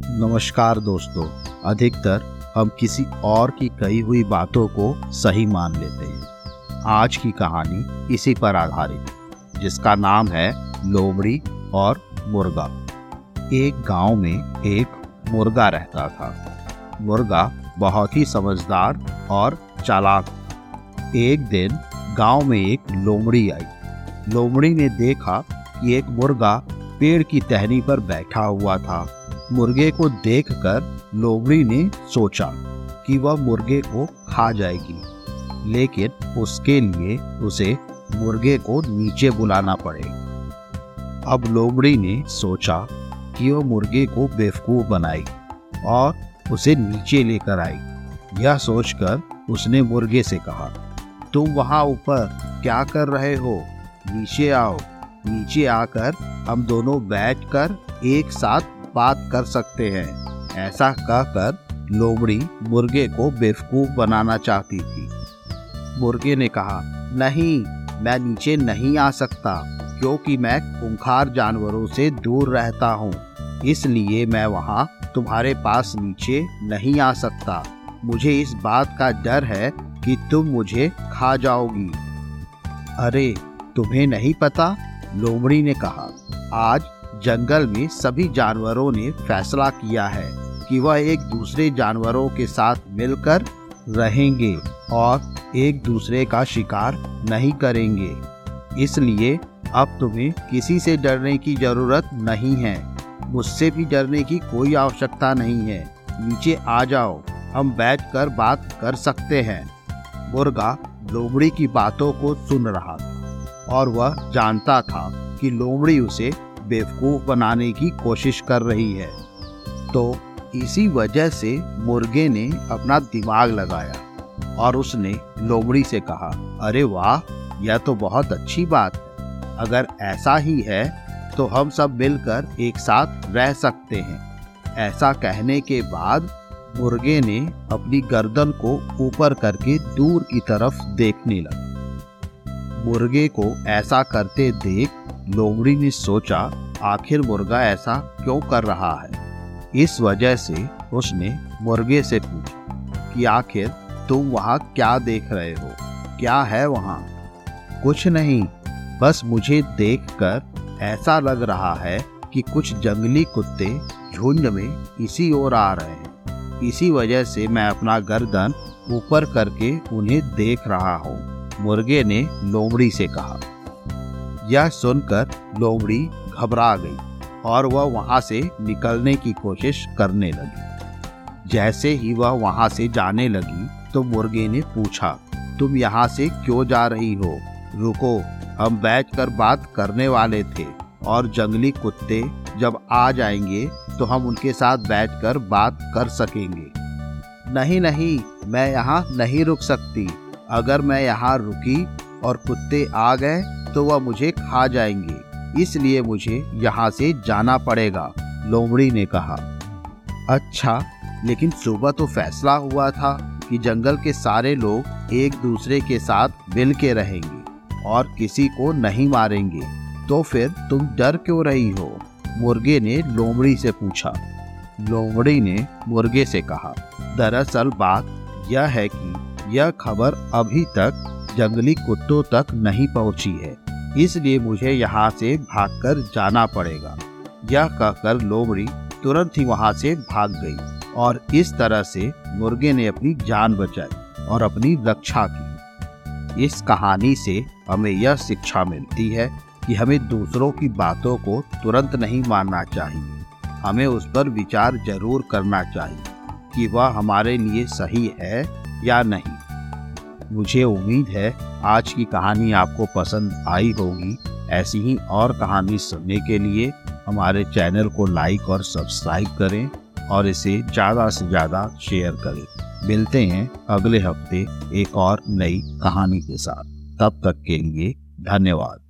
नमस्कार दोस्तों, अधिकतर हम किसी और की कही हुई बातों को सही मान लेते हैं। आज की कहानी इसी पर आधारित जिसका नाम है लोमड़ी और मुर्गा। एक गाँव में एक मुर्गा रहता था। मुर्गा बहुत ही समझदार और चालाक एक दिन गाँव में एक लोमड़ी आई। लोमड़ी ने देखा कि एक मुर्गा पेड़ की टहनी पर बैठा हुआ था। मुर्गे को देखकर लोमड़ी ने सोचा कि वह मुर्गे को खा जाएगी, लेकिन उसके लिए उसे मुर्गे को नीचे बुलाना पड़ेगा अब लोमड़ी ने सोचा कि वह मुर्गे को बेवकूफ़ बनाई और उसे नीचे लेकर आई। यह सोचकर उसने मुर्गे से कहा, तुम वहाँ ऊपर क्या कर रहे हो? नीचे आओ। नीचे आकर हम दोनों बैठकर एक साथ बात कर सकते हैं। ऐसा कहकर लोमड़ी मुर्गे को बेवकूफ़ बनाना चाहती थी। मुर्गे ने कहा, नहीं, मैं नीचे नहीं आ सकता, क्योंकि मैं खूंखार जानवरों से दूर रहता हूँ। इसलिए मैं वहाँ तुम्हारे पास नीचे नहीं आ सकता। मुझे इस बात का डर है कि तुम मुझे खा जाओगी। अरे, तुम्हें नहीं पता? लोमड़ी ने कहा, आज जंगल में सभी जानवरों ने फैसला किया है कि वह एक दूसरे जानवरों के साथ मिलकर रहेंगे और एक दूसरे का शिकार नहीं करेंगे। इसलिए अब तुम्हें किसी से डरने की ज़रूरत नहीं है। मुझसे भी डरने की कोई आवश्यकता नहीं है। नीचे आ जाओ। हम बैठकर बात कर सकते हैं। मुर्गा लोमड़ी की बातों को सुन रहा था और वह जानता था कि लोमड़ी उसे बेवकूफ़ बनाने की कोशिश कर रही है। तो इसी वजह से मुर्गे ने अपना दिमाग लगाया और उसने लोमड़ी से कहा, अरे वाह, यह तो बहुत अच्छी बात है। अगर ऐसा ही है तो हम सब मिलकर एक साथ रह सकते हैं। ऐसा कहने के बाद मुर्गे ने अपनी गर्दन को ऊपर करके दूर की तरफ़ देखने लगा। मुर्गे को ऐसा करते देख लोमड़ी ने सोचा आखिर मुर्गा ऐसा क्यों कर रहा है? इस वजह से उसने मुर्गे से पूछा कि आखिर तुम वहाँ क्या देख रहे हो? क्या है वहाँ? कुछ नहीं, बस मुझे देखकर ऐसा लग रहा है कि कुछ जंगली कुत्ते झुंड में इसी ओर आ रहे हैं। इसी वजह से मैं अपना गर्दन ऊपर करके उन्हें देख रहा हूँ। मुर्गे ने लोमड़ी से कहा। यह सुनकर लोमड़ी घबरा गई और वह वहाँ से निकलने की कोशिश करने लगी। जैसे ही वह वहाँ से जाने लगी तो मुर्गे ने पूछा, तुम यहाँ से क्यों जा रही हो? रुको, हम बैठकर बात करने वाले थे और जंगली कुत्ते जब आ जाएँगे तो हम उनके साथ बैठकर बात कर सकेंगे। नहीं नहीं, मैं यहाँ नहीं रुक सकती। अगर मैं यहाँ रुकी और कुत्ते आ गए तो वह मुझे खा जाएँगे। इसलिए मुझे यहाँ से जाना पड़ेगा, लोमड़ी ने कहा। अच्छा लेकिन सुबह तो फैसला हुआ था कि जंगल के सारे लोग एक दूसरे के साथ मिल के रहेंगे और किसी को नहीं मारेंगे। तो फिर तुम डर क्यों रही हो? मुर्गे ने लोमड़ी से पूछा। लोमड़ी ने मुर्गे से कहा, दरअसल बात यह है कि यह खबर अभी तक जंगली कुत्तों तक नहीं पहुँची है। इसलिए मुझे यहाँ से भागकर जाना पड़ेगा। यह कहकर लोमड़ी तुरंत ही वहाँ से भाग गई और इस तरह से मुर्गे ने अपनी जान बचाई और अपनी रक्षा की। इस कहानी से हमें यह शिक्षा मिलती है कि हमें दूसरों की बातों को तुरंत नहीं मानना चाहिए। हमें उस पर विचार ज़रूर करना चाहिए कि वह हमारे लिए सही है या नहीं। मुझे उम्मीद है आज की कहानी आपको पसंद आई होगी। ऐसी ही और कहानी सुनने के लिए हमारे चैनल को लाइक और सब्सक्राइब करें और इसे ज़्यादा से ज़्यादा शेयर करें। मिलते हैं अगले हफ़्ते एक और नई कहानी के साथ। तब तक के लिए धन्यवाद।